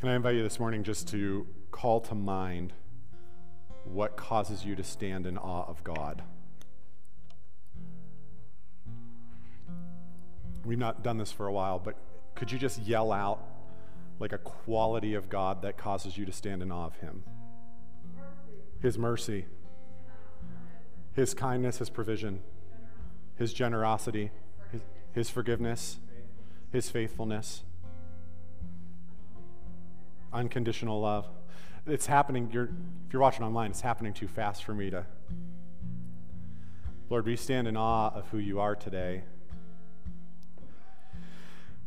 Can I invite you this morning just to call to mind what causes you to stand in awe of God? We've not done this for a while, but could you just yell out like a quality of God that causes you to stand in awe of Him? His mercy, His kindness, His provision, His generosity, His, his forgiveness, His faithfulness, unconditional love. It's happening. You're, if you're watching online, it's happening too fast for me to. Lord, we stand in awe of who you are today.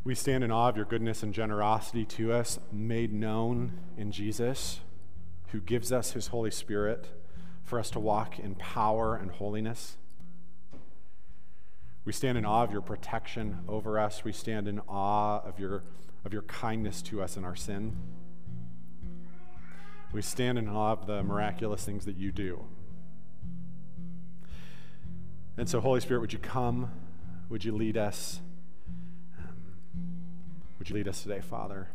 We stand in awe of your goodness and generosity to us, made known in Jesus, who gives us his Holy Spirit for us to walk in power and holiness. We stand in awe of your protection over us. We stand in awe of your, of your kindness to us in our sin. We stand in awe of the miraculous things that you do. And so, Holy Spirit, would you come? Would you lead us? Um, would you lead us today, Father?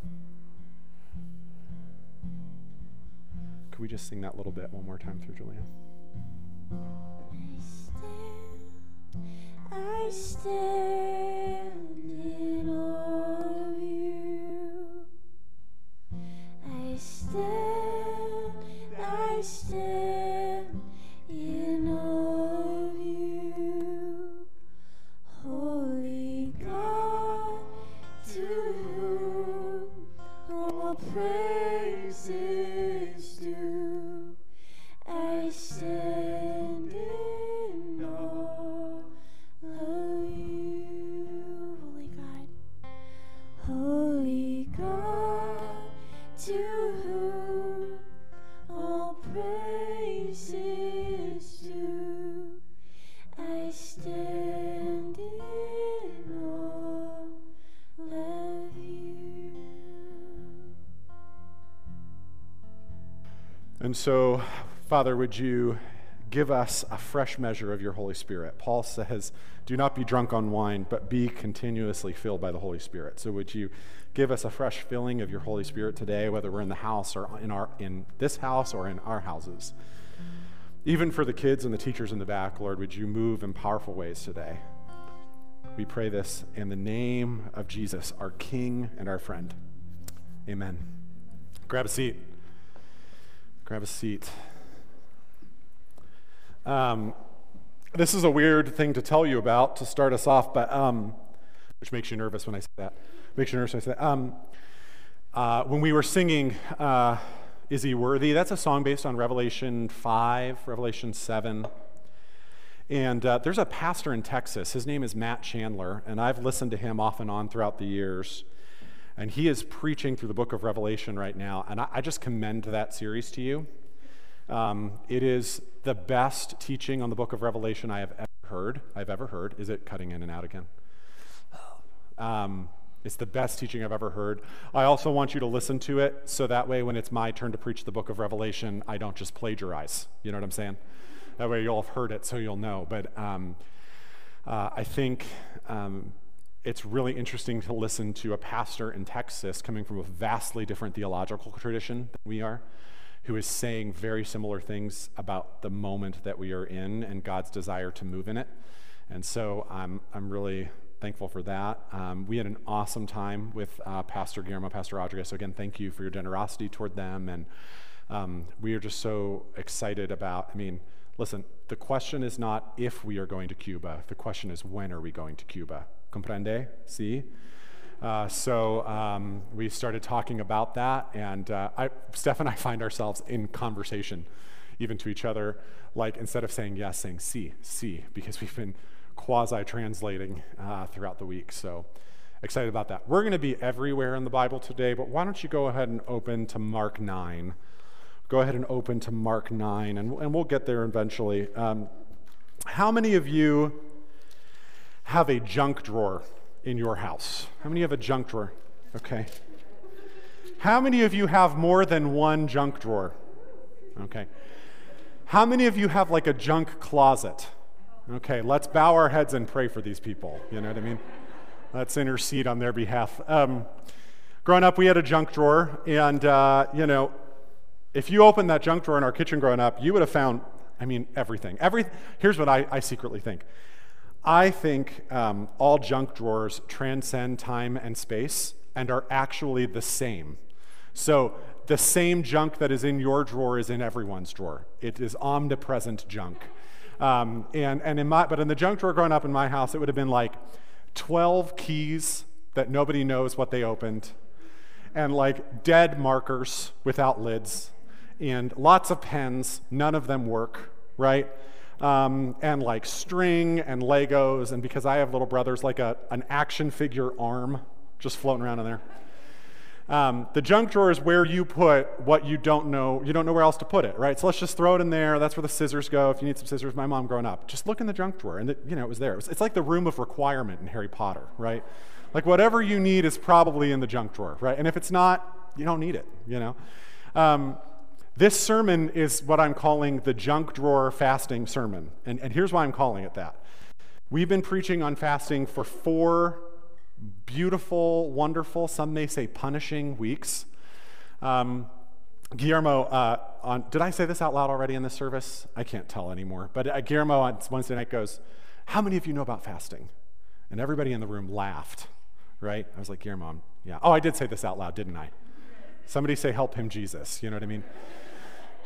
Could we just sing that little bit one more time through Julia? I stand in And so, Father, would you give us a fresh measure of your Holy Spirit? Paul says, Do not be drunk on wine, but be continuously filled by the Holy Spirit. So, would you give us a fresh filling of your Holy Spirit today, whether we're in the house or in, our, in this house or in our houses? Even for the kids and the teachers in the back, Lord, would you move in powerful ways today? We pray this in the name of Jesus, our King and our friend. Amen. Grab a seat. Grab a seat. Um, this is a weird thing to tell you about to start us off, but um, which makes you nervous when I say that. Makes you nervous when I say that. Um, uh, when we were singing uh, "Is He Worthy," that's a song based on Revelation five, Revelation seven. And uh, there's a pastor in Texas. His name is Matt Chandler, and I've listened to him off and on throughout the years. And he is preaching through the book of Revelation right now. And I, I just commend that series to you. Um, it is the best teaching on the book of Revelation I have ever heard. I've ever heard. Is it cutting in and out again? Um, it's the best teaching I've ever heard. I also want you to listen to it so that way when it's my turn to preach the book of Revelation, I don't just plagiarize. You know what I'm saying? That way you'll have heard it so you'll know. But um, uh, I think um, it's really interesting to listen to a pastor in Texas coming from a vastly different theological tradition than we are, who is saying very similar things about the moment that we are in and God's desire to move in it. And so I'm, I'm really thankful for that. Um, we had an awesome time with uh, Pastor Guillermo, Pastor Rodriguez. So again, thank you for your generosity toward them. And um, we are just so excited about, I mean, listen, the question is not if we are going to Cuba. The question is when are we going to Cuba? Comprende? See? Uh, so um, we started talking about that, and uh, I, Steph and I find ourselves in conversation, even to each other, like instead of saying yes, saying see, see, because we've been quasi translating uh, throughout the week. So excited about that. We're going to be everywhere in the Bible today, but why don't you go ahead and open to Mark 9? Go ahead and open to Mark 9, and, and we'll get there eventually. Um, how many of you have a junk drawer in your house? How many have a junk drawer? Okay. How many of you have more than one junk drawer? Okay. How many of you have like a junk closet? Okay, let's bow our heads and pray for these people. You know what I mean? Let's intercede on their behalf. Um, growing up, we had a junk drawer, and, uh, you know, if you opened that junk drawer in our kitchen growing up, you would have found, I mean, everything. Every, here's what I, I secretly think I think um, all junk drawers transcend time and space and are actually the same. So the same junk that is in your drawer is in everyone's drawer. It is omnipresent junk. Um, and, and in my, but in the junk drawer growing up in my house, it would have been like 12 keys that nobody knows what they opened, and like dead markers without lids, and lots of pens, none of them work, right? Um, and like string and Legos, and because I have little brothers, like a, an action figure arm just floating around in there. Um, the junk drawer is where you put what you don't know. You don't know where else to put it, right? So let's just throw it in there. That's where the scissors go. If you need some scissors, my mom growing up, just look in the junk drawer, and it, you know it was there. It was, it's like the room of requirement in Harry Potter, right? Like whatever you need is probably in the junk drawer, right? And if it's not, you don't need it, you know. Um, this sermon is what I'm calling the junk drawer fasting sermon, and, and here's why I'm calling it that. We've been preaching on fasting for four beautiful, wonderful, some may say punishing weeks. Um, Guillermo, uh, on, did I say this out loud already in this service? I can't tell anymore. But uh, Guillermo on Wednesday night goes, How many of you know about fasting? And everybody in the room laughed, right? I was like, Guillermo, yeah. Oh, I did say this out loud, didn't I? Somebody say, Help him, Jesus. You know what I mean?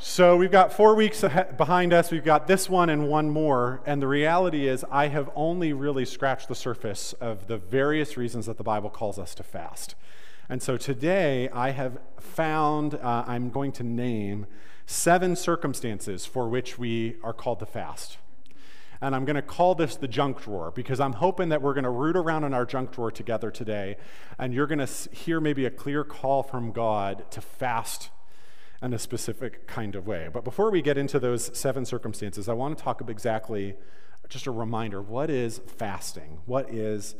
So we've got four weeks behind us. We've got this one and one more. And the reality is, I have only really scratched the surface of the various reasons that the Bible calls us to fast. And so today, I have found, uh, I'm going to name seven circumstances for which we are called to fast. And I'm going to call this the junk drawer because I'm hoping that we're going to root around in our junk drawer together today. And you're going to hear maybe a clear call from God to fast in a specific kind of way. But before we get into those seven circumstances, I want to talk about exactly just a reminder what is fasting? What is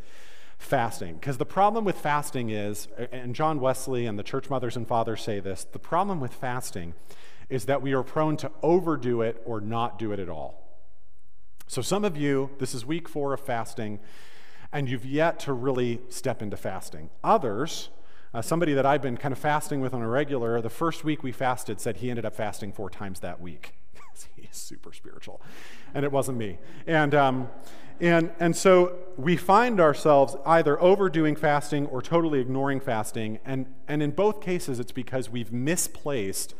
fasting? Because the problem with fasting is, and John Wesley and the church mothers and fathers say this the problem with fasting is that we are prone to overdo it or not do it at all. So, some of you, this is week four of fasting, and you've yet to really step into fasting. Others, uh, somebody that I've been kind of fasting with on a regular, the first week we fasted said he ended up fasting four times that week. He's super spiritual. And it wasn't me. And, um, and, and so we find ourselves either overdoing fasting or totally ignoring fasting. And, and in both cases, it's because we've misplaced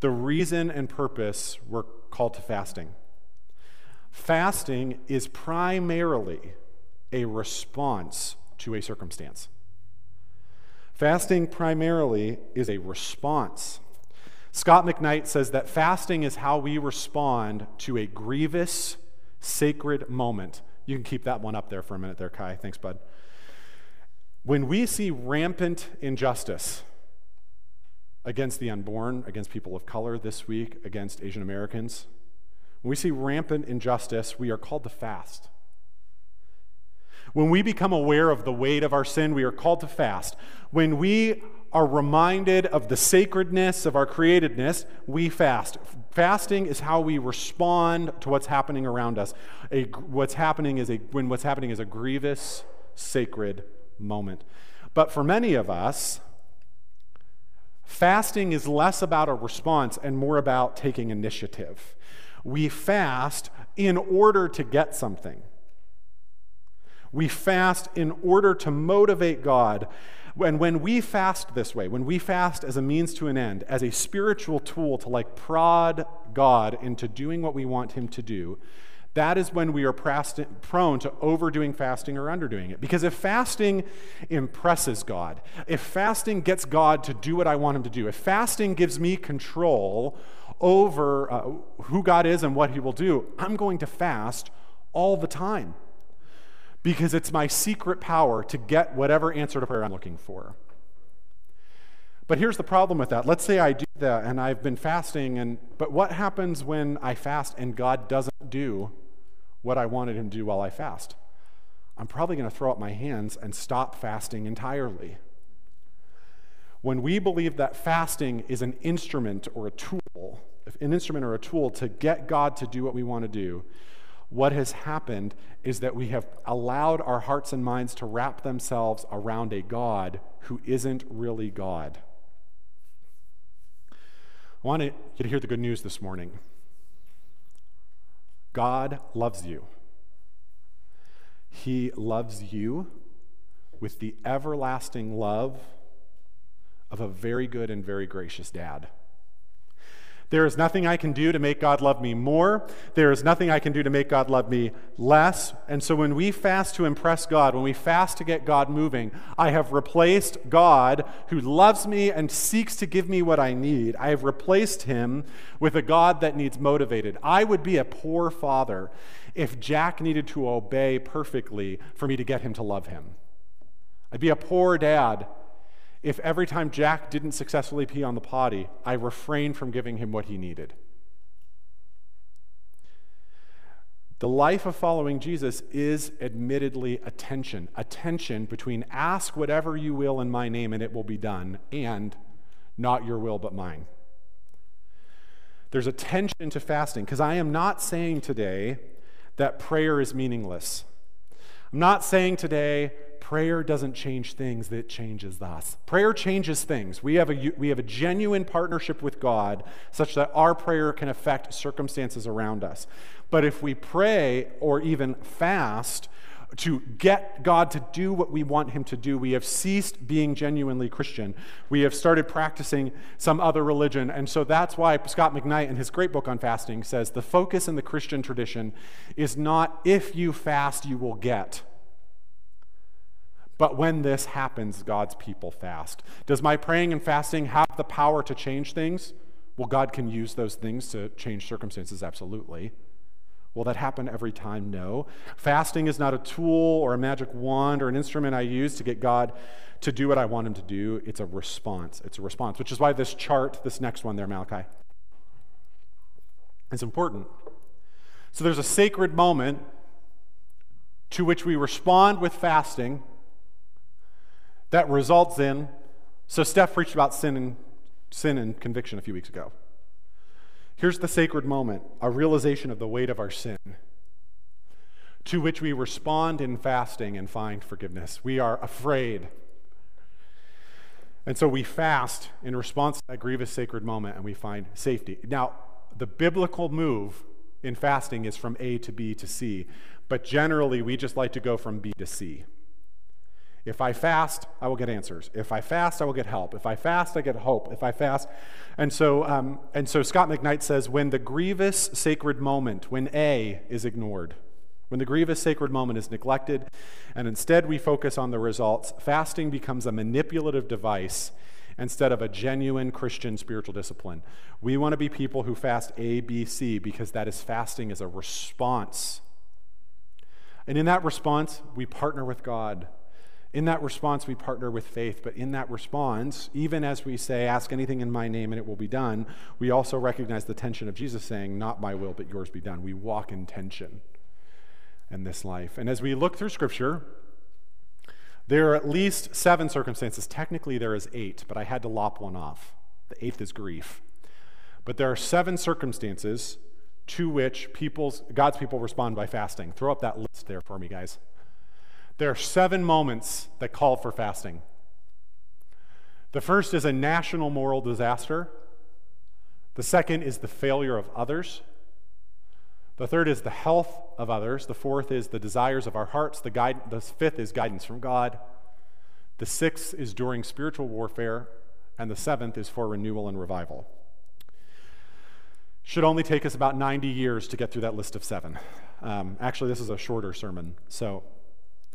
the reason and purpose we're called to fasting. Fasting is primarily a response to a circumstance. Fasting primarily is a response. Scot McKnight says that fasting is how we respond to a grievous, sacred moment. You can keep that one up there for a minute there, Kai. Thanks, bud. When we see rampant injustice against the unborn, against people of color this week, against Asian Americans, when we see rampant injustice, we are called to fast. When we become aware of the weight of our sin, we are called to fast. When we are reminded of the sacredness of our createdness, we fast. Fasting is how we respond to what's happening around us. A, what's happening is a, when what's happening is a grievous, sacred moment. But for many of us, fasting is less about a response and more about taking initiative. We fast in order to get something. We fast in order to motivate God. And when we fast this way, when we fast as a means to an end, as a spiritual tool to like prod God into doing what we want Him to do, that is when we are prone to overdoing fasting or underdoing it. Because if fasting impresses God, if fasting gets God to do what I want Him to do, if fasting gives me control over uh, who God is and what He will do, I'm going to fast all the time because it's my secret power to get whatever answer to prayer I'm looking for. But here's the problem with that. Let's say I do that and I've been fasting and but what happens when I fast and God doesn't do what I wanted him to do while I fast? I'm probably going to throw up my hands and stop fasting entirely. When we believe that fasting is an instrument or a tool, an instrument or a tool to get God to do what we want to do, what has happened is that we have allowed our hearts and minds to wrap themselves around a God who isn't really God. I want you to hear the good news this morning. God loves you. He loves you with the everlasting love of a very good and very gracious dad. There is nothing I can do to make God love me more. There is nothing I can do to make God love me less. And so when we fast to impress God, when we fast to get God moving, I have replaced God, who loves me and seeks to give me what I need, I have replaced him with a God that needs motivated. I would be a poor father if Jack needed to obey perfectly for me to get him to love him. I'd be a poor dad if every time Jack didn't successfully pee on the potty, I refrained from giving him what he needed. The life of following Jesus is admittedly a tension, a tension between ask whatever you will in my name and it will be done, and not your will but mine. There's a tension to fasting because I am not saying today that prayer is meaningless. I'm not saying today prayer doesn't change things, that changes us. Prayer changes things. We have, a, we have a genuine partnership with God such that our prayer can affect circumstances around us. But if we pray or even fast, to get God to do what we want Him to do. We have ceased being genuinely Christian. We have started practicing some other religion. And so that's why Scot McKnight, in his great book on fasting, says the focus in the Christian tradition is not if you fast, you will get. But when this happens, God's people fast. Does my praying and fasting have the power to change things? Well, God can use those things to change circumstances, absolutely. Will that happen every time? No. Fasting is not a tool or a magic wand or an instrument I use to get God to do what I want him to do. It's a response. It's a response, which is why this chart, this next one there, Malachi, is important. So there's a sacred moment to which we respond with fasting that results in. So, Steph preached about sin and, sin and conviction a few weeks ago. Here's the sacred moment a realization of the weight of our sin, to which we respond in fasting and find forgiveness. We are afraid. And so we fast in response to that grievous sacred moment and we find safety. Now, the biblical move in fasting is from A to B to C, but generally we just like to go from B to C. If I fast, I will get answers. If I fast, I will get help. If I fast, I get hope. If I fast, and so um, and so Scot McKnight says, when the grievous sacred moment, when A is ignored, when the grievous sacred moment is neglected, and instead we focus on the results, fasting becomes a manipulative device instead of a genuine Christian spiritual discipline. We want to be people who fast A, B, C because that is fasting as a response. And in that response, we partner with God. In that response, we partner with faith. But in that response, even as we say, Ask anything in my name and it will be done, we also recognize the tension of Jesus saying, Not my will, but yours be done. We walk in tension in this life. And as we look through Scripture, there are at least seven circumstances. Technically, there is eight, but I had to lop one off. The eighth is grief. But there are seven circumstances to which people's, God's people respond by fasting. Throw up that list there for me, guys. There are seven moments that call for fasting. The first is a national moral disaster. The second is the failure of others. The third is the health of others. The fourth is the desires of our hearts. The, guide, the fifth is guidance from God. The sixth is during spiritual warfare. And the seventh is for renewal and revival. Should only take us about 90 years to get through that list of seven. Um, actually, this is a shorter sermon. So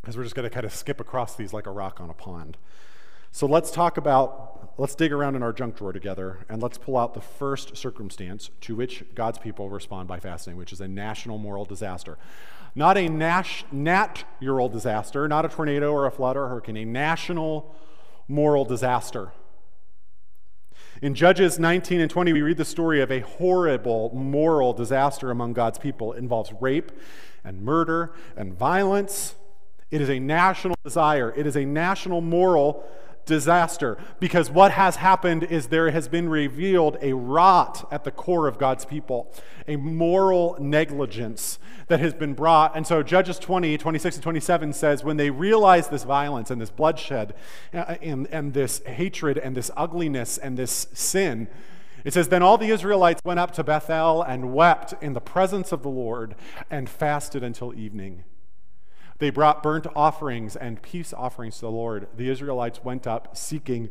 because we're just going to kind of skip across these like a rock on a pond. So let's talk about, let's dig around in our junk drawer together and let's pull out the first circumstance to which God's people respond by fasting, which is a national moral disaster. Not a nat- natural disaster, not a tornado or a flood or a hurricane, a national moral disaster. In Judges 19 and 20, we read the story of a horrible moral disaster among God's people. It involves rape and murder and violence it is a national desire, it is a national moral disaster. Because what has happened is there has been revealed a rot at the core of God's people, a moral negligence that has been brought. And so Judges 20, 26 and 27 says, when they realize this violence and this bloodshed uh, and, and this hatred and this ugliness and this sin, it says, Then all the Israelites went up to Bethel and wept in the presence of the Lord and fasted until evening. They brought burnt offerings and peace offerings to the Lord. The Israelites went up seeking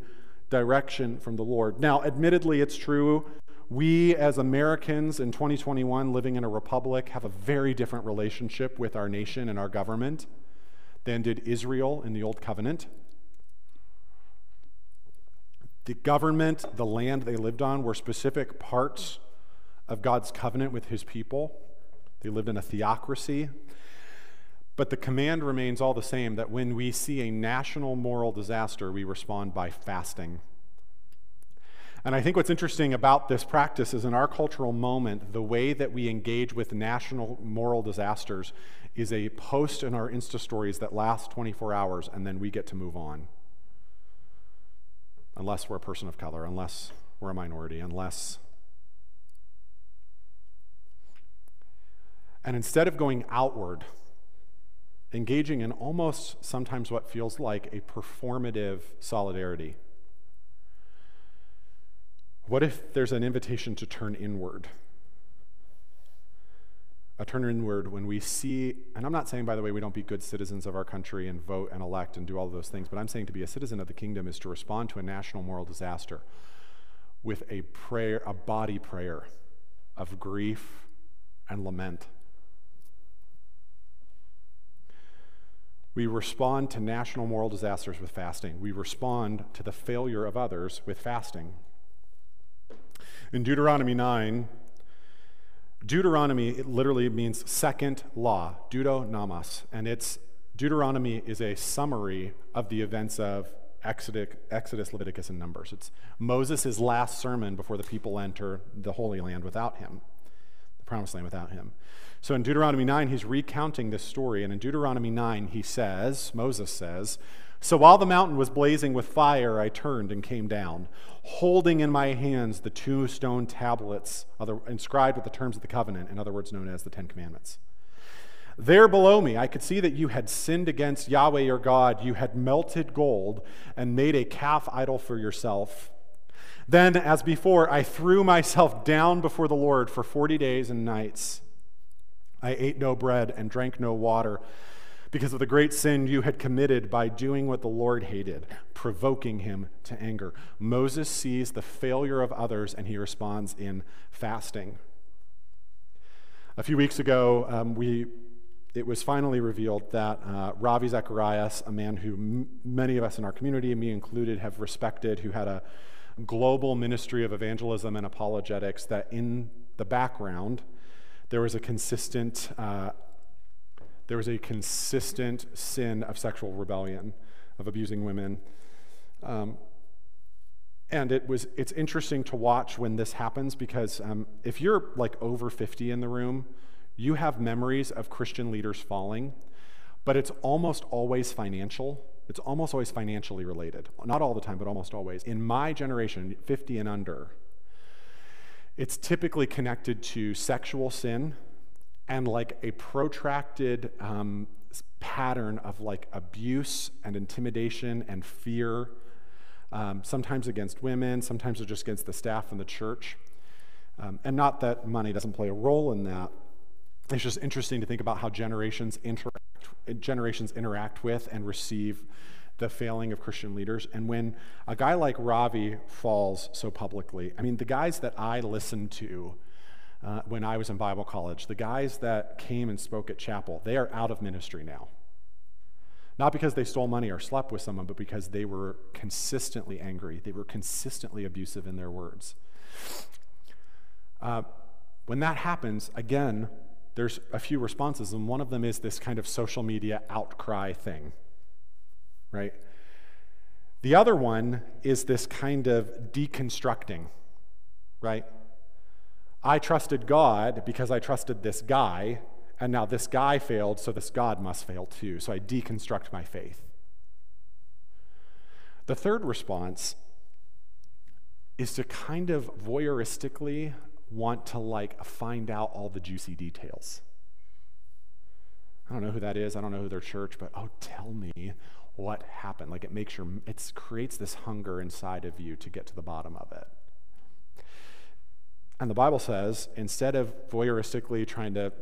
direction from the Lord. Now, admittedly, it's true. We, as Americans in 2021, living in a republic, have a very different relationship with our nation and our government than did Israel in the Old Covenant. The government, the land they lived on, were specific parts of God's covenant with his people. They lived in a theocracy. But the command remains all the same that when we see a national moral disaster, we respond by fasting. And I think what's interesting about this practice is in our cultural moment, the way that we engage with national moral disasters is a post in our Insta stories that lasts 24 hours and then we get to move on. Unless we're a person of color, unless we're a minority, unless. And instead of going outward, engaging in almost sometimes what feels like a performative solidarity. What if there's an invitation to turn inward? A turn inward when we see, and I'm not saying, by the way, we don't be good citizens of our country and vote and elect and do all those things, but I'm saying to be a citizen of the kingdom is to respond to a national moral disaster with a prayer, a body prayer of grief and lament We respond to national moral disasters with fasting. We respond to the failure of others with fasting. In Deuteronomy 9, Deuteronomy it literally means second law, deutero nomos, and it's Deuteronomy is a summary of the events of Exodus, Exodus, Leviticus, and Numbers. It's Moses' last sermon before the people enter the Holy Land without him, the promised land without him. So in Deuteronomy 9, he's recounting this story. And in Deuteronomy 9, he says, Moses says, So while the mountain was blazing with fire, I turned and came down, holding in my hands the two stone tablets other, inscribed with the terms of the covenant, in other words, known as the Ten Commandments. There below me, I could see that you had sinned against Yahweh your God. You had melted gold and made a calf idol for yourself. Then, as before, I threw myself down before the Lord for 40 days and nights. I ate no bread and drank no water because of the great sin you had committed by doing what the Lord hated, provoking him to anger. Moses sees the failure of others and he responds in fasting. A few weeks ago, um, we, it was finally revealed that uh, Ravi Zacharias, a man who m- many of us in our community, me included, have respected, who had a global ministry of evangelism and apologetics, that in the background, there was a consistent uh, there was a consistent sin of sexual rebellion, of abusing women. Um, and it was it's interesting to watch when this happens because um, if you're like over 50 in the room, you have memories of Christian leaders falling, but it's almost always financial. It's almost always financially related. Not all the time, but almost always. In my generation, 50 and under, it's typically connected to sexual sin and like a protracted um, pattern of like abuse and intimidation and fear, um, sometimes against women, sometimes just against the staff and the church. Um, and not that money doesn't play a role in that. It's just interesting to think about how generations interact, generations interact with and receive the failing of Christian leaders. And when a guy like Ravi falls so publicly, I mean, the guys that I listened to uh, when I was in Bible college, the guys that came and spoke at chapel, they are out of ministry now. Not because they stole money or slept with someone, but because they were consistently angry. They were consistently abusive in their words. Uh, when that happens, again, there's a few responses, and one of them is this kind of social media outcry thing right? The other one is this kind of deconstructing, right? I trusted God because I trusted this guy, and now this guy failed, so this God must fail too. So I deconstruct my faith. The third response is to kind of voyeuristically want to like find out all the juicy details. I don't know who that is. I don't know who their church, but oh, tell me what happened. Like it makes your, it creates this hunger inside of you to get to the bottom of it. And the Bible says instead of voyeuristically trying to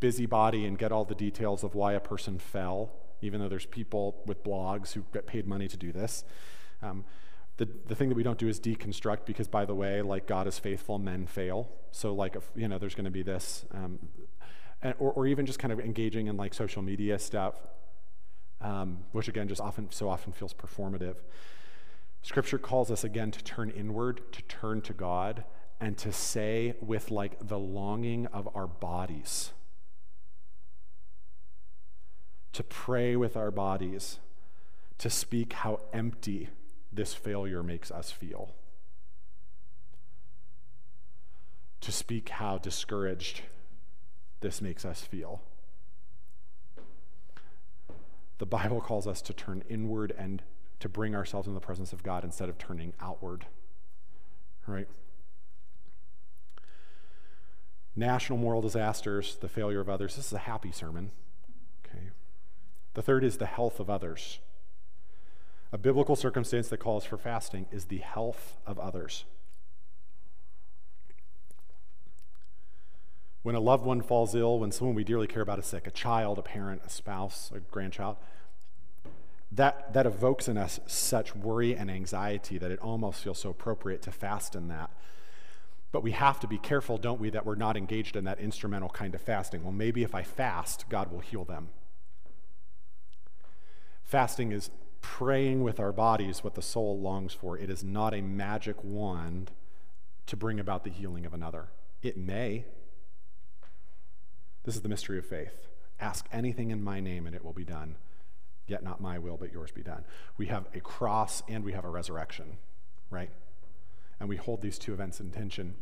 busybody and get all the details of why a person fell, even though there's people with blogs who get paid money to do this, um, the, the thing that we don't do is deconstruct because, by the way, like God is faithful, men fail. So, like, if, you know, there's going to be this, um, and, or, or even just kind of engaging in like social media stuff, um, which again just often so often feels performative. Scripture calls us again to turn inward, to turn to God, and to say with like the longing of our bodies, to pray with our bodies, to speak how empty this failure makes us feel, to speak how discouraged this makes us feel. The Bible calls us to turn inward and to bring ourselves in the presence of God instead of turning outward. Right? National moral disasters, the failure of others. This is a happy sermon. Okay. The third is the health of others. A biblical circumstance that calls for fasting is the health of others. When a loved one falls ill, when someone we dearly care about is sick, a child, a parent, a spouse, a grandchild, that, that evokes in us such worry and anxiety that it almost feels so appropriate to fast in that. But we have to be careful, don't we, that we're not engaged in that instrumental kind of fasting. Well, maybe if I fast, God will heal them. Fasting is praying with our bodies what the soul longs for. It is not a magic wand to bring about the healing of another. It may. This is the mystery of faith. Ask anything in my name and it will be done. Yet not my will, but yours be done. We have a cross and we have a resurrection, right? And we hold these two events in tension.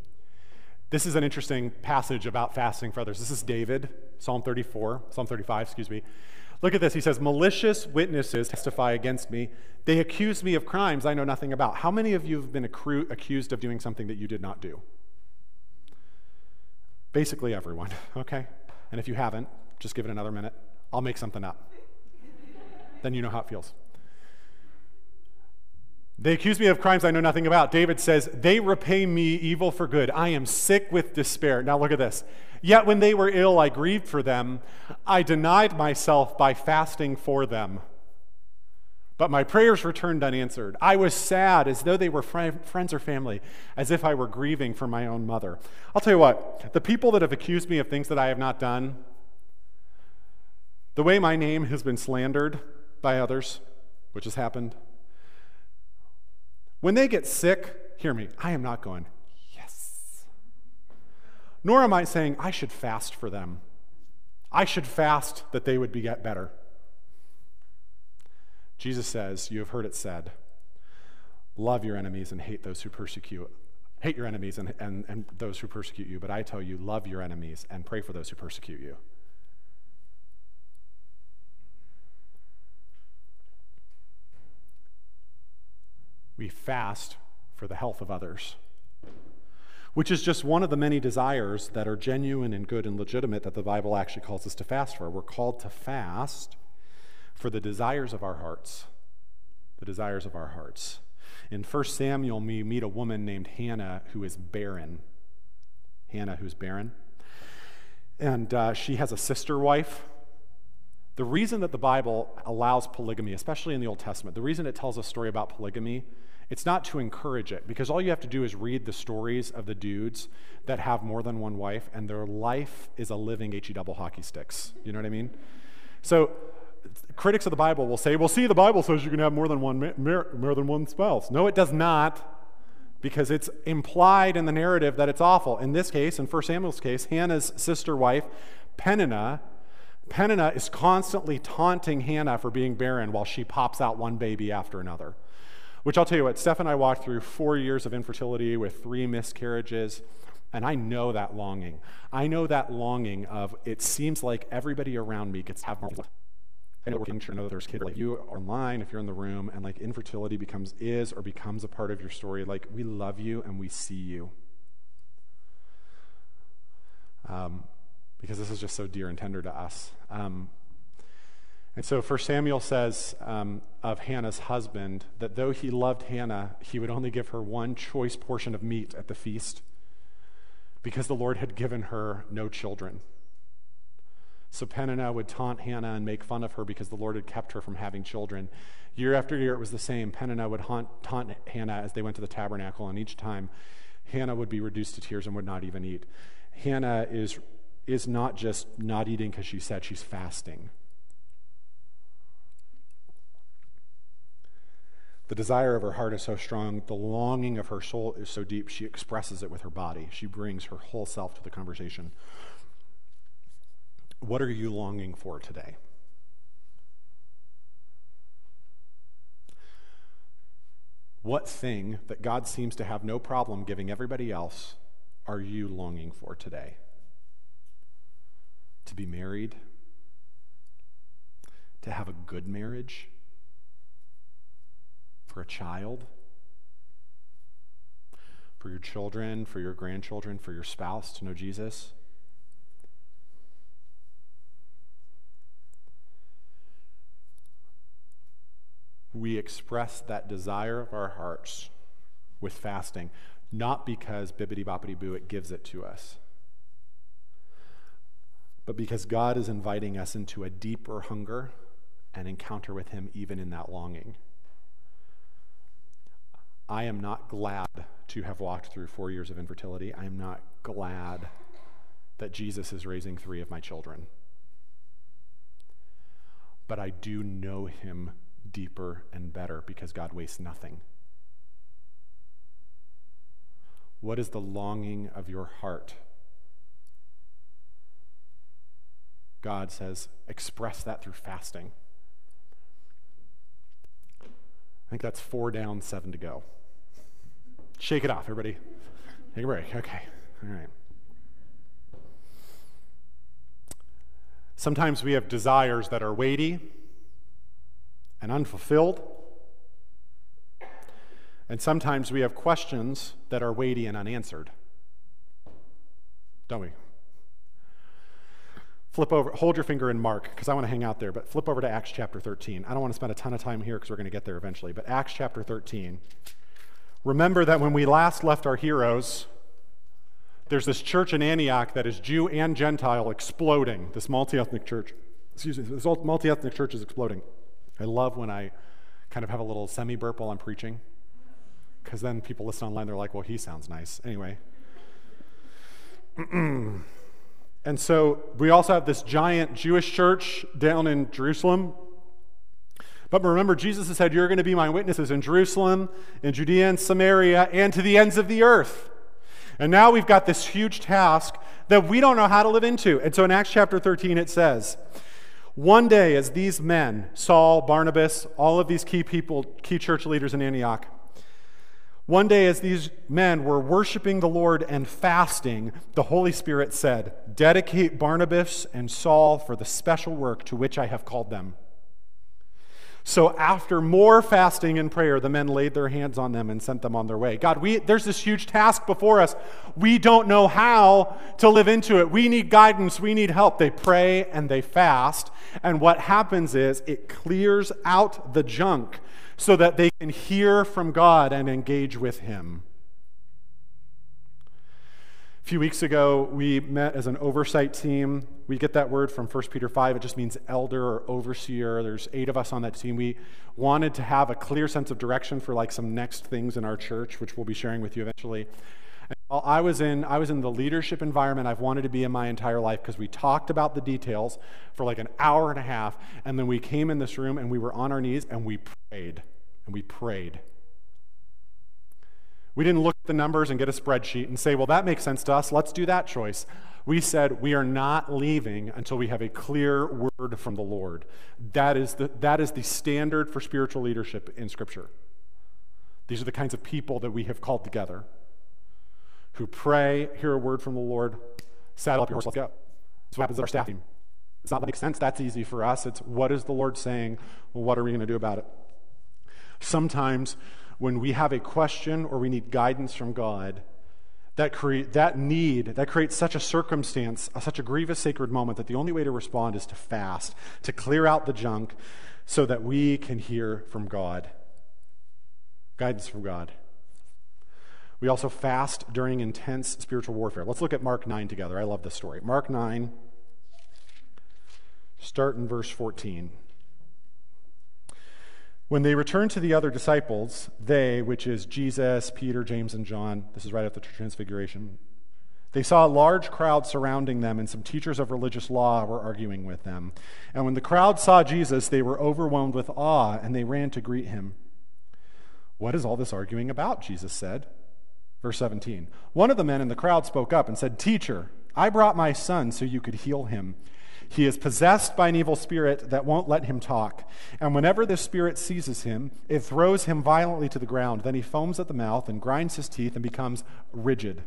This is an interesting passage about fasting for others. This is David, Psalm 34, Psalm 35, excuse me. Look at this. He says, Malicious witnesses testify against me. They accuse me of crimes I know nothing about. How many of you have been accru- accused of doing something that you did not do? Basically, everyone, okay? And if you haven't, just give it another minute. I'll make something up. then you know how it feels. They accuse me of crimes I know nothing about. David says, They repay me evil for good. I am sick with despair. Now look at this. Yet when they were ill, I grieved for them. I denied myself by fasting for them. But my prayers returned unanswered. I was sad as though they were friends or family, as if I were grieving for my own mother. I'll tell you what, the people that have accused me of things that I have not done, the way my name has been slandered by others, which has happened, when they get sick, hear me, I am not going, yes. Nor am I saying I should fast for them. I should fast that they would be get better. Jesus says, You have heard it said, love your enemies and hate those who persecute. Hate your enemies and, and, and those who persecute you, but I tell you, love your enemies and pray for those who persecute you. We fast for the health of others, which is just one of the many desires that are genuine and good and legitimate that the Bible actually calls us to fast for. We're called to fast for the desires of our hearts. The desires of our hearts. In 1 Samuel, we meet a woman named Hannah who is barren. Hannah, who's barren. And uh, she has a sister wife. The reason that the Bible allows polygamy, especially in the Old Testament, the reason it tells a story about polygamy it's not to encourage it, because all you have to do is read the stories of the dudes that have more than one wife, and their life is a living HE double hockey sticks. You know what I mean? So, critics of the Bible will say, well, see, the Bible says you can have more than one, more than one spouse. No, it does not, because it's implied in the narrative that it's awful. In this case, in 1 Samuel's case, Hannah's sister wife, Peninnah, Peninnah is constantly taunting Hannah for being barren while she pops out one baby after another. Which I'll tell you what, Steph and I walked through four years of infertility with three miscarriages, and I know that longing. I know that longing of it seems like everybody around me gets to have more. Working, I know there's kids like you online, if you're in the room, and like infertility becomes, is or becomes a part of your story. Like, we love you and we see you. Um, because this is just so dear and tender to us. Um, and so, First Samuel says um, of Hannah's husband that though he loved Hannah, he would only give her one choice portion of meat at the feast because the Lord had given her no children. So Peninnah would taunt Hannah and make fun of her because the Lord had kept her from having children. Year after year, it was the same. Peninnah would haunt, taunt Hannah as they went to the tabernacle, and each time Hannah would be reduced to tears and would not even eat. Hannah is, is not just not eating because she said she's fasting. The desire of her heart is so strong, the longing of her soul is so deep, she expresses it with her body. She brings her whole self to the conversation. What are you longing for today? What thing that God seems to have no problem giving everybody else are you longing for today? To be married? To have a good marriage? for a child, for your children, for your grandchildren, for your spouse to know Jesus. We express that desire of our hearts with fasting, not because bibbity boppity boo it gives it to us, but because God is inviting us into a deeper hunger and encounter with Him even in that longing. I am not glad to have walked through four years of infertility. I am not glad that Jesus is raising three of my children. But I do know him deeper and better because God wastes nothing. What is the longing of your heart? God says, express that through fasting. I think that's four down, seven to go. Shake it off, everybody. Take a break. Okay. All right. Sometimes we have desires that are weighty and unfulfilled. And sometimes we have questions that are weighty and unanswered. Don't we? Flip over, hold your finger in Mark, because I want to hang out there, but flip over to Acts chapter 13. I don't want to spend a ton of time here because we're going to get there eventually, but Acts chapter 13. Remember that when we last left our heroes, there's this church in Antioch that is Jew and Gentile exploding, this multi ethnic church. Excuse me, this multi ethnic church is exploding. I love when I kind of have a little semi burp while I'm preaching, because then people listen online, they're like, well, he sounds nice. Anyway. And so we also have this giant Jewish church down in Jerusalem. But remember, Jesus said, You're going to be my witnesses in Jerusalem, in Judea and Samaria, and to the ends of the earth. And now we've got this huge task that we don't know how to live into. And so in Acts chapter 13, it says, One day, as these men, Saul, Barnabas, all of these key people, key church leaders in Antioch, one day, as these men were worshiping the Lord and fasting, the Holy Spirit said, Dedicate Barnabas and Saul for the special work to which I have called them. So, after more fasting and prayer, the men laid their hands on them and sent them on their way. God, we, there's this huge task before us. We don't know how to live into it. We need guidance. We need help. They pray and they fast. And what happens is it clears out the junk so that they can hear from God and engage with Him. A few weeks ago, we met as an oversight team. We get that word from 1 Peter 5. It just means elder or overseer. There's eight of us on that team. We wanted to have a clear sense of direction for like some next things in our church, which we'll be sharing with you eventually. And I was in I was in the leadership environment I've wanted to be in my entire life because we talked about the details for like an hour and a half, and then we came in this room and we were on our knees and we prayed and we prayed. We didn't look at the numbers and get a spreadsheet and say, well, that makes sense to us. Let's do that choice. We said, we are not leaving until we have a clear word from the Lord. That is the, that is the standard for spiritual leadership in Scripture. These are the kinds of people that we have called together who pray, hear a word from the Lord, saddle up your horse, let's go. That's what happens at our staff team. Does that make sense? That's easy for us. It's what is the Lord saying? Well, what are we going to do about it? Sometimes when we have a question or we need guidance from God, that, create, that need, that creates such a circumstance, such a grievous sacred moment that the only way to respond is to fast, to clear out the junk so that we can hear from God. Guidance from God. We also fast during intense spiritual warfare. Let's look at Mark 9 together. I love this story. Mark 9, start in verse 14. When they returned to the other disciples, they, which is Jesus, Peter, James, and John, this is right after the Transfiguration, they saw a large crowd surrounding them, and some teachers of religious law were arguing with them. And when the crowd saw Jesus, they were overwhelmed with awe, and they ran to greet him. What is all this arguing about? Jesus said. Verse 17 One of the men in the crowd spoke up and said, Teacher, I brought my son so you could heal him. He is possessed by an evil spirit that won't let him talk. And whenever this spirit seizes him, it throws him violently to the ground. Then he foams at the mouth and grinds his teeth and becomes rigid.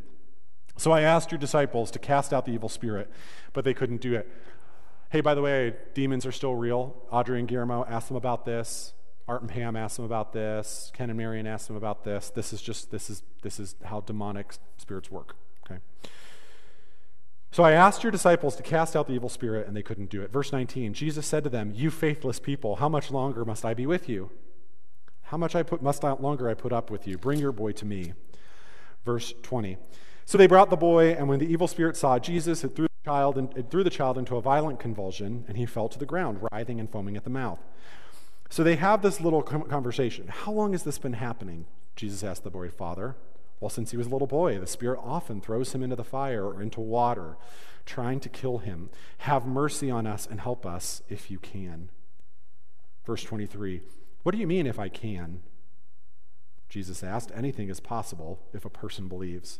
So I asked your disciples to cast out the evil spirit, but they couldn't do it. Hey, by the way, demons are still real. Audrey and Guillermo asked them about this. Art and Pam asked them about this. Ken and Marion asked them about this. This is just this is this is how demonic spirits work. Okay. So I asked your disciples to cast out the evil spirit, and they couldn't do it. Verse 19 Jesus said to them, You faithless people, how much longer must I be with you? How much I put, must I, longer I put up with you? Bring your boy to me. Verse 20. So they brought the boy, and when the evil spirit saw Jesus, it threw the child, in, it threw the child into a violent convulsion, and he fell to the ground, writhing and foaming at the mouth. So they have this little conversation. How long has this been happening? Jesus asked the boy father. Well, since he was a little boy, the Spirit often throws him into the fire or into water, trying to kill him. Have mercy on us and help us if you can. Verse 23 What do you mean, if I can? Jesus asked. Anything is possible if a person believes.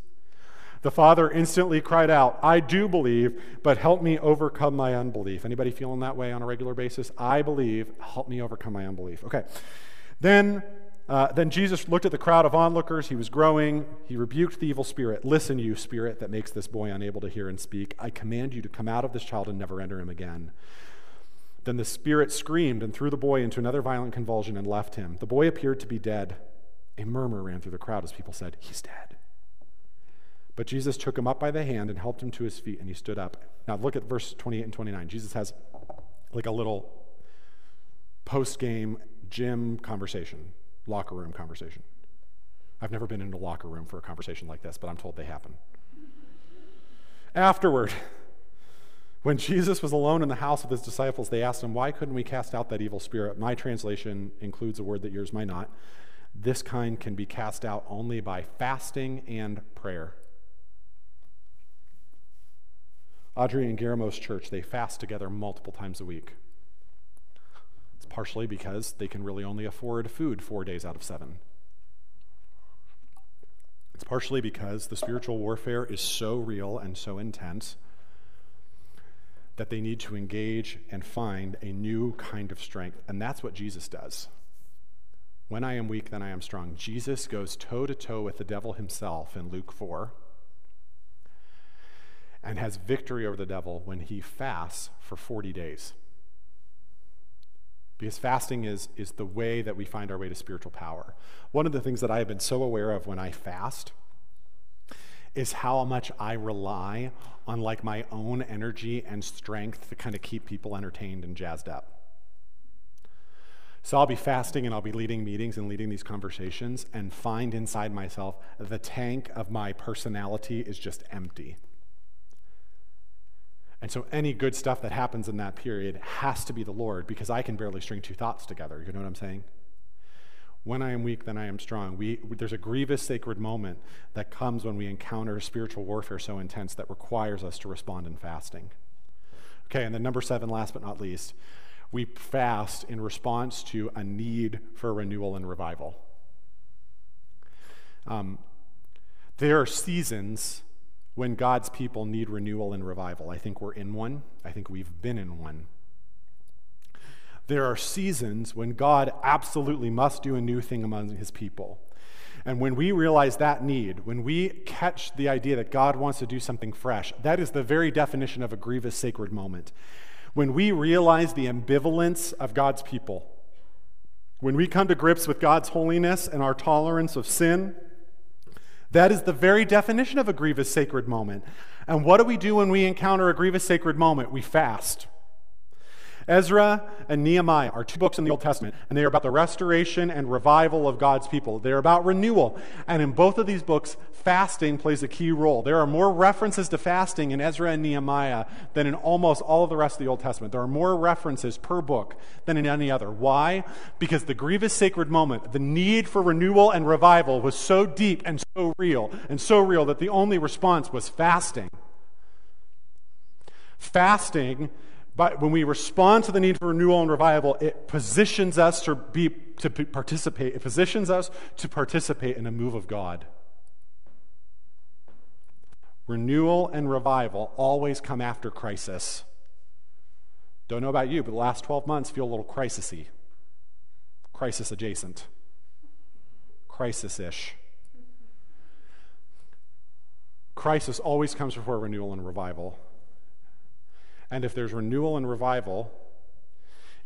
The father instantly cried out, I do believe, but help me overcome my unbelief. Anybody feeling that way on a regular basis? I believe, help me overcome my unbelief. Okay. Then uh, then Jesus looked at the crowd of onlookers. He was growing. He rebuked the evil spirit. Listen, you spirit that makes this boy unable to hear and speak. I command you to come out of this child and never enter him again. Then the spirit screamed and threw the boy into another violent convulsion and left him. The boy appeared to be dead. A murmur ran through the crowd as people said, He's dead. But Jesus took him up by the hand and helped him to his feet, and he stood up. Now look at verse 28 and 29. Jesus has like a little post game gym conversation locker room conversation. I've never been in a locker room for a conversation like this, but I'm told they happen. Afterward, when Jesus was alone in the house with his disciples, they asked him, Why couldn't we cast out that evil spirit? My translation includes a word that yours might not. This kind can be cast out only by fasting and prayer. Audrey and Guillermo's church, they fast together multiple times a week partially because they can really only afford food four days out of seven. It's partially because the spiritual warfare is so real and so intense that they need to engage and find a new kind of strength. And that's what Jesus does. When I am weak, then I am strong. Jesus goes toe to toe with the devil himself in Luke 4 and has victory over the devil when he fasts for 40 days. Because fasting is, is the way that we find our way to spiritual power. One of the things that I have been so aware of when I fast is how much I rely on like my own energy and strength to kind of keep people entertained and jazzed up. So I'll be fasting and I'll be leading meetings and leading these conversations and find inside myself the tank of my personality is just empty. And so any good stuff that happens in that period has to be the Lord because I can barely string two thoughts together. You know what I'm saying? When I am weak, then I am strong. We, there's a grievous sacred moment that comes when we encounter spiritual warfare so intense that requires us to respond in fasting. Okay, and then number seven, last but not least, we fast in response to a need for renewal and revival. Um, there are seasons when God's people need renewal and revival. I think we're in one, I think we've been in one. There are seasons when God absolutely must do a new thing among his people. And when we realize that need, when we catch the idea that God wants to do something fresh, that is the very definition of a grievous sacred moment. when we realize the ambivalence of God's people, when we come to grips with God's holiness and our tolerance of sin, that is the very definition of a grievous sacred moment. And what do we do when we encounter a grievous sacred moment? We fast. Ezra and Nehemiah are two books in the Old Testament, and they are about the restoration and revival of God's people. They're about renewal. And in both of these books, fasting plays a key role. There are more references to fasting in Ezra and Nehemiah than in almost all of the rest of the Old Testament. There are more references per book than in any other. Why? Because the grievous sacred moment, the need for renewal and revival was so deep and so real, and so real that the only response was fasting. Fasting but when we respond to the need for renewal and revival, it positions us to be to participate. It positions us to participate in a move of God. Renewal and revival always come after crisis. Don't know about you, but the last 12 months feel a little crisisy. Crisis adjacent. Crisis-ish. Crisis always comes before renewal and revival. And if there's renewal and revival,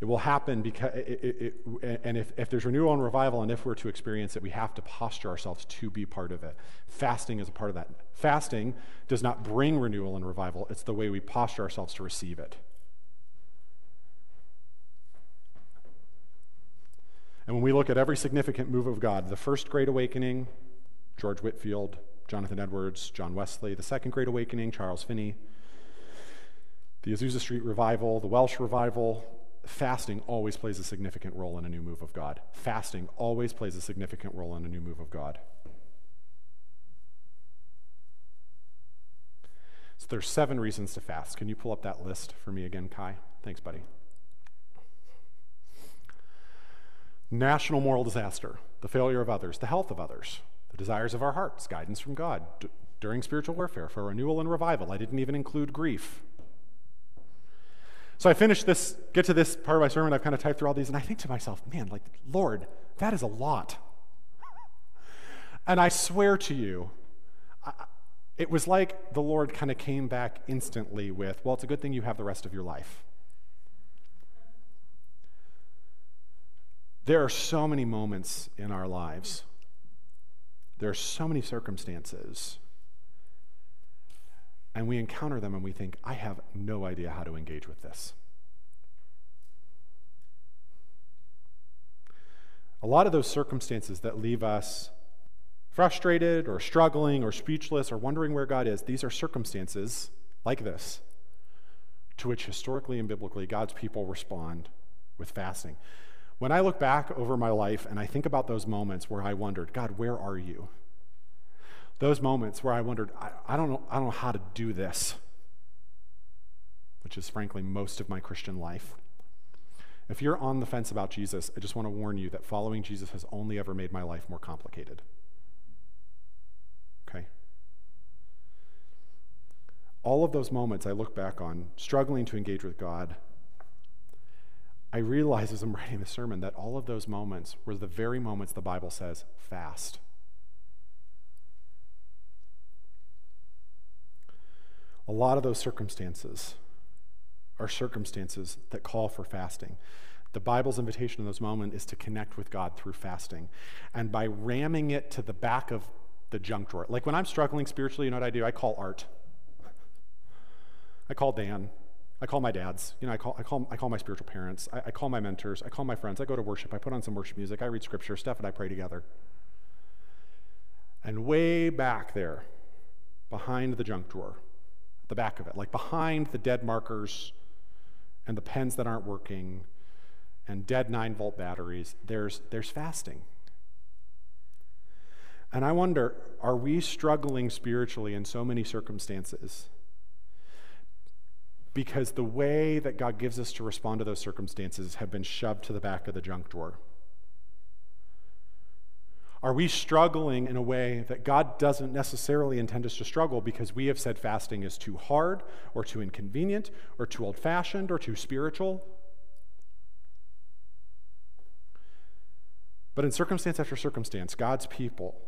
it will happen because, it, it, and if, if there's renewal and revival, and if we're to experience it, we have to posture ourselves to be part of it. Fasting is a part of that. Fasting does not bring renewal and revival, it's the way we posture ourselves to receive it. And when we look at every significant move of God, the first Great Awakening, George Whitefield, Jonathan Edwards, John Wesley, the second Great Awakening, Charles Finney, the Azusa Street revival, the Welsh revival, fasting always plays a significant role in a new move of God. Fasting always plays a significant role in a new move of God. So there's seven reasons to fast. Can you pull up that list for me again, Kai? Thanks, buddy. National moral disaster, the failure of others, the health of others, the desires of our hearts, guidance from God, D- during spiritual warfare, for renewal and revival. I didn't even include grief, so I finish this, get to this part of my sermon, I've kind of typed through all these, and I think to myself, man, like, Lord, that is a lot. and I swear to you, I, it was like the Lord kind of came back instantly with, well, it's a good thing you have the rest of your life. There are so many moments in our lives, there are so many circumstances and we encounter them and we think, I have no idea how to engage with this. A lot of those circumstances that leave us frustrated or struggling or speechless or wondering where God is, these are circumstances like this to which historically and biblically God's people respond with fasting. When I look back over my life and I think about those moments where I wondered, God, where are you? Those moments where I wondered, I, I, don't know, I don't know how to do this, which is frankly most of my Christian life. If you're on the fence about Jesus, I just want to warn you that following Jesus has only ever made my life more complicated. Okay? All of those moments I look back on, struggling to engage with God, I realize as I'm writing the sermon that all of those moments were the very moments the Bible says fast. A lot of those circumstances are circumstances that call for fasting. The Bible's invitation in those moments is to connect with God through fasting. And by ramming it to the back of the junk drawer, like when I'm struggling spiritually, you know what I do? I call Art. I call Dan. I call my dads. You know, I call, I call, I call my spiritual parents. I, I call my mentors. I call my friends. I go to worship. I put on some worship music. I read scripture. Steph and I pray together. And way back there, behind the junk drawer, the back of it, like behind the dead markers and the pens that aren't working and dead 9 volt batteries, there's, there's fasting. And I wonder are we struggling spiritually in so many circumstances? Because the way that God gives us to respond to those circumstances have been shoved to the back of the junk drawer. Are we struggling in a way that God doesn't necessarily intend us to struggle because we have said fasting is too hard or too inconvenient or too old fashioned or too spiritual? But in circumstance after circumstance, God's people,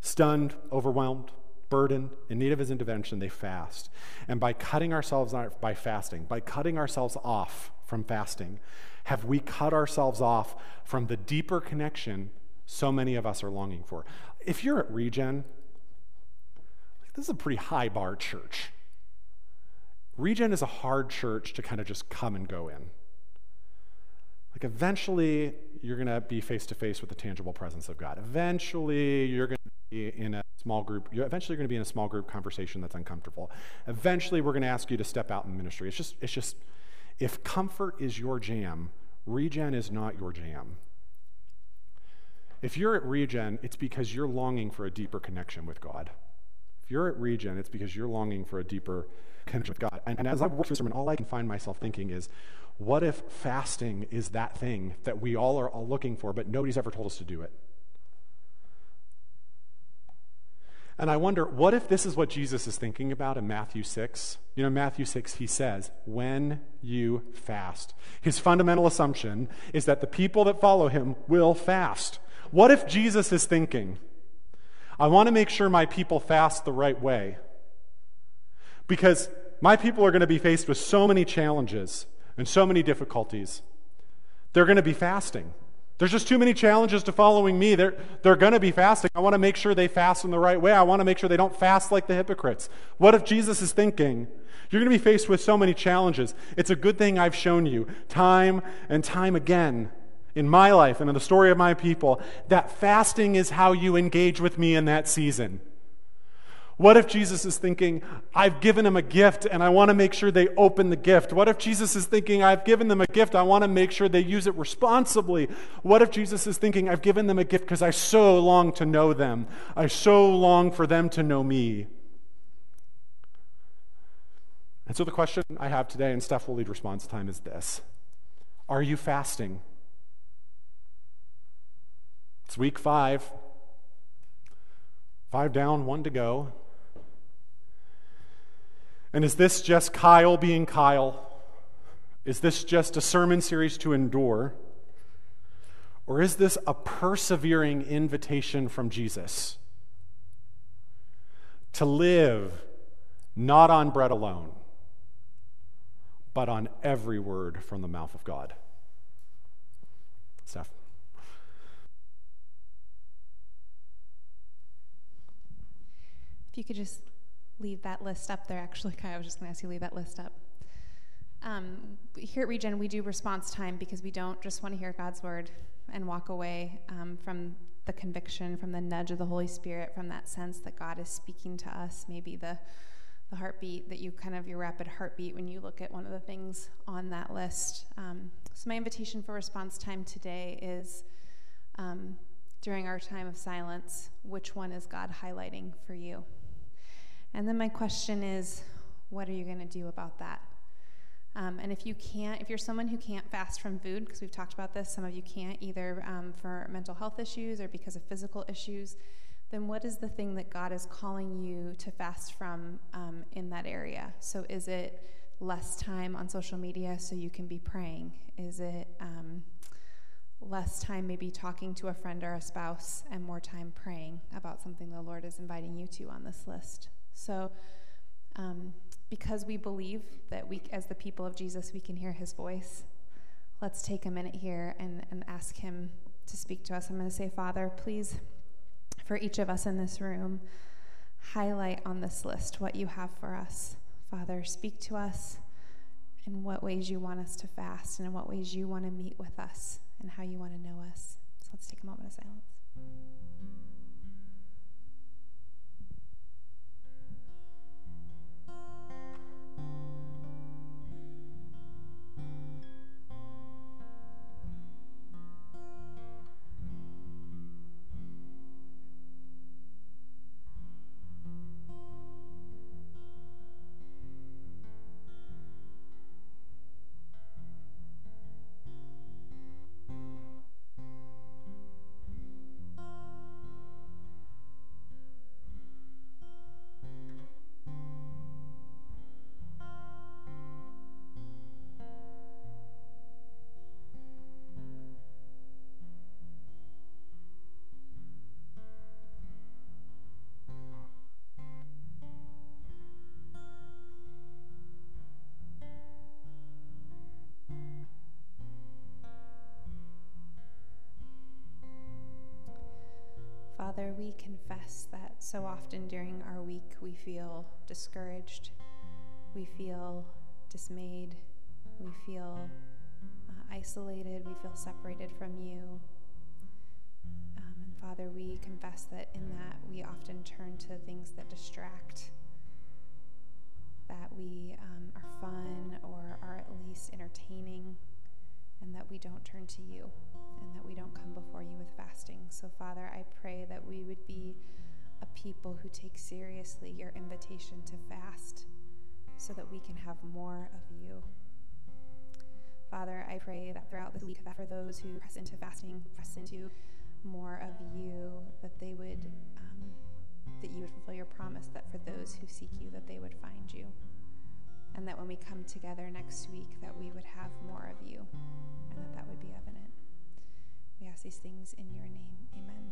stunned, overwhelmed, burdened, in need of his intervention, they fast. And by cutting ourselves off by fasting, by cutting ourselves off from fasting, have we cut ourselves off from the deeper connection so many of us are longing for? If you're at Regen, this is a pretty high bar church. Regen is a hard church to kind of just come and go in. Like eventually you're going to be face to face with the tangible presence of God. Eventually you're going to be in a small group. You're eventually going to be in a small group conversation that's uncomfortable. Eventually we're going to ask you to step out in ministry. It's just it's just if comfort is your jam, regen is not your jam. If you're at regen, it's because you're longing for a deeper connection with God. If you're at regen, it's because you're longing for a deeper connection with God. And, and as I work through sermon, all I can find myself thinking is, what if fasting is that thing that we all are all looking for, but nobody's ever told us to do it? And I wonder, what if this is what Jesus is thinking about in Matthew 6? You know, Matthew 6, he says, when you fast. His fundamental assumption is that the people that follow him will fast. What if Jesus is thinking, I want to make sure my people fast the right way? Because my people are going to be faced with so many challenges and so many difficulties. They're going to be fasting. There's just too many challenges to following me. They're, they're going to be fasting. I want to make sure they fast in the right way. I want to make sure they don't fast like the hypocrites. What if Jesus is thinking, you're going to be faced with so many challenges? It's a good thing I've shown you time and time again in my life and in the story of my people that fasting is how you engage with me in that season. What if Jesus is thinking, I've given them a gift and I want to make sure they open the gift? What if Jesus is thinking, I've given them a gift, I want to make sure they use it responsibly? What if Jesus is thinking, I've given them a gift because I so long to know them? I so long for them to know me. And so the question I have today, and Steph will lead response time, is this Are you fasting? It's week five. Five down, one to go. And is this just Kyle being Kyle? Is this just a sermon series to endure? Or is this a persevering invitation from Jesus to live not on bread alone, but on every word from the mouth of God? Steph. If you could just leave that list up there. Actually, Kai, I was just going to ask you leave that list up. Um, here at Regen, we do response time because we don't just want to hear God's word and walk away um, from the conviction, from the nudge of the Holy Spirit, from that sense that God is speaking to us. Maybe the the heartbeat that you kind of your rapid heartbeat when you look at one of the things on that list. Um, so my invitation for response time today is um, during our time of silence, which one is God highlighting for you? And then my question is, what are you going to do about that? Um, and if you can't, if you're someone who can't fast from food, because we've talked about this, some of you can't either um, for mental health issues or because of physical issues, then what is the thing that God is calling you to fast from um, in that area? So is it less time on social media so you can be praying? Is it um, less time maybe talking to a friend or a spouse and more time praying about something the Lord is inviting you to on this list? So, um, because we believe that we, as the people of Jesus, we can hear his voice, let's take a minute here and, and ask him to speak to us. I'm going to say, Father, please, for each of us in this room, highlight on this list what you have for us. Father, speak to us in what ways you want us to fast and in what ways you want to meet with us and how you want to know us. So let's take a moment of silence. Confess that so often during our week we feel discouraged, we feel dismayed, we feel uh, isolated, we feel separated from you. Um, and Father, we confess that in that we often turn to things that distract, that we um, are fun or are at least entertaining, and that we don't turn to you and that we don't come So, Father, I pray that we would be a people who take seriously your invitation to fast so that we can have more of you. Father, I pray that throughout this week, that for those who press into fasting, press into more of you, that they would, um, that you would fulfill your promise that for those who seek you, that they would find you. And that when we come together next week, that we would have more of you, and that that would be evident. We ask these things in your name. Amen.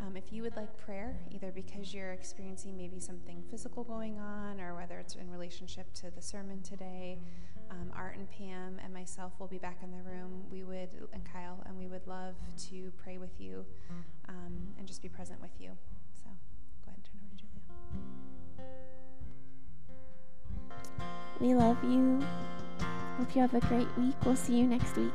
Um, if you would like prayer, either because you're experiencing maybe something physical going on or whether it's in relationship to the sermon today, um, Art and Pam and myself will be back in the room. We would, and Kyle, and we would love to pray with you um, and just be present with you. So go ahead and turn over to Julia. We love you. Hope you have a great week. We'll see you next week.